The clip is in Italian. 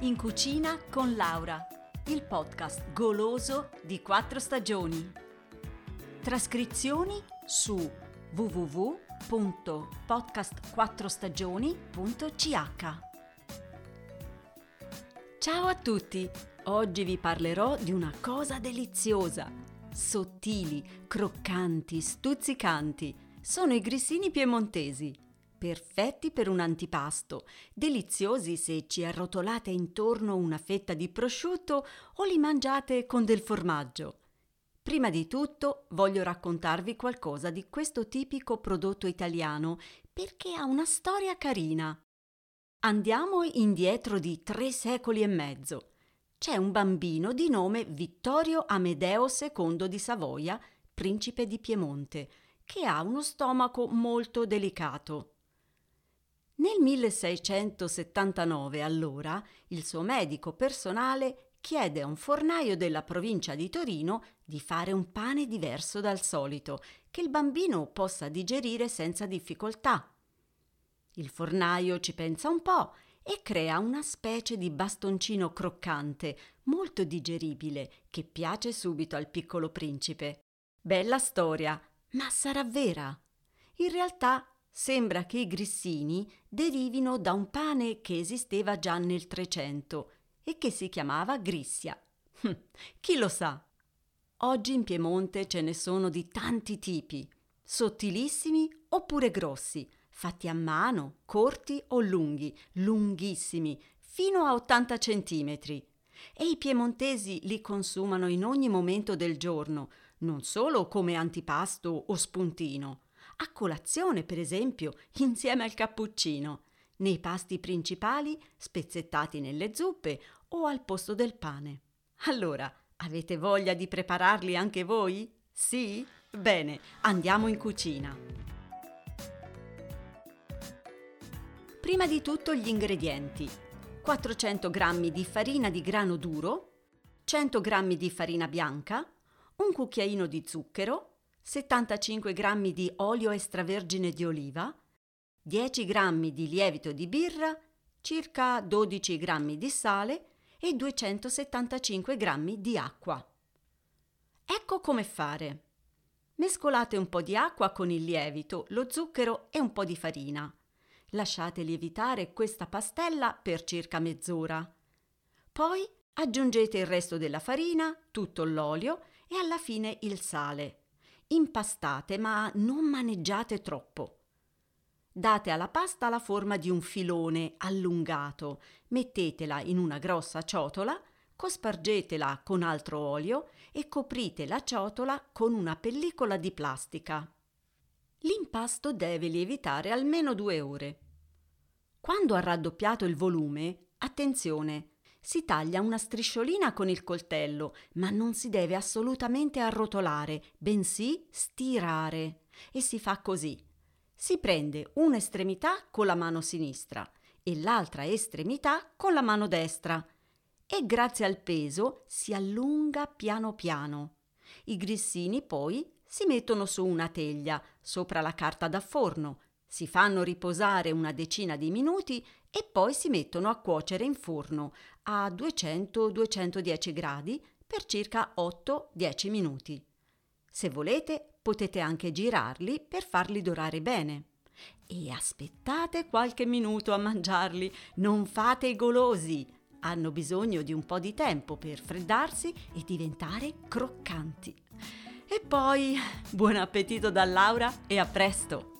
In cucina con Laura, il podcast goloso di quattro stagioni. Trascrizioni su www.podcastquattrostagioni.ch. Ciao a tutti! Oggi vi parlerò di una cosa deliziosa. Sottili, croccanti, stuzzicanti. Sono i grissini piemontesi perfetti per un antipasto, deliziosi se ci arrotolate intorno una fetta di prosciutto o li mangiate con del formaggio. Prima di tutto voglio raccontarvi qualcosa di questo tipico prodotto italiano perché ha una storia carina. Andiamo indietro di tre secoli e mezzo. C'è un bambino di nome Vittorio Amedeo II di Savoia, principe di Piemonte, che ha uno stomaco molto delicato. Nel 1679, allora, il suo medico personale chiede a un fornaio della provincia di Torino di fare un pane diverso dal solito, che il bambino possa digerire senza difficoltà. Il fornaio ci pensa un po' e crea una specie di bastoncino croccante, molto digeribile, che piace subito al piccolo principe. Bella storia, ma sarà vera? In realtà Sembra che i grissini derivino da un pane che esisteva già nel Trecento e che si chiamava grissia. Hm, chi lo sa? Oggi in Piemonte ce ne sono di tanti tipi, sottilissimi oppure grossi, fatti a mano, corti o lunghi, lunghissimi, fino a 80 centimetri. E i piemontesi li consumano in ogni momento del giorno, non solo come antipasto o spuntino a colazione, per esempio, insieme al cappuccino, nei pasti principali spezzettati nelle zuppe o al posto del pane. Allora, avete voglia di prepararli anche voi? Sì? Bene, andiamo in cucina. Prima di tutto gli ingredienti. 400 g di farina di grano duro, 100 g di farina bianca, un cucchiaino di zucchero, 75 g di olio extravergine di oliva, 10 g di lievito di birra, circa 12 g di sale e 275 g di acqua. Ecco come fare. Mescolate un po' di acqua con il lievito, lo zucchero e un po' di farina. Lasciate lievitare questa pastella per circa mezz'ora. Poi aggiungete il resto della farina, tutto l'olio e alla fine il sale impastate ma non maneggiate troppo. Date alla pasta la forma di un filone allungato, mettetela in una grossa ciotola, cospargetela con altro olio e coprite la ciotola con una pellicola di plastica. L'impasto deve lievitare almeno due ore. Quando ha raddoppiato il volume, attenzione, si taglia una strisciolina con il coltello, ma non si deve assolutamente arrotolare, bensì stirare. E si fa così. Si prende un'estremità con la mano sinistra e l'altra estremità con la mano destra e grazie al peso si allunga piano piano. I grissini poi si mettono su una teglia sopra la carta da forno, si fanno riposare una decina di minuti e poi si mettono a cuocere in forno a 200-210 gradi per circa 8-10 minuti. Se volete potete anche girarli per farli dorare bene. E aspettate qualche minuto a mangiarli, non fate i golosi. Hanno bisogno di un po' di tempo per freddarsi e diventare croccanti. E poi buon appetito da Laura e a presto!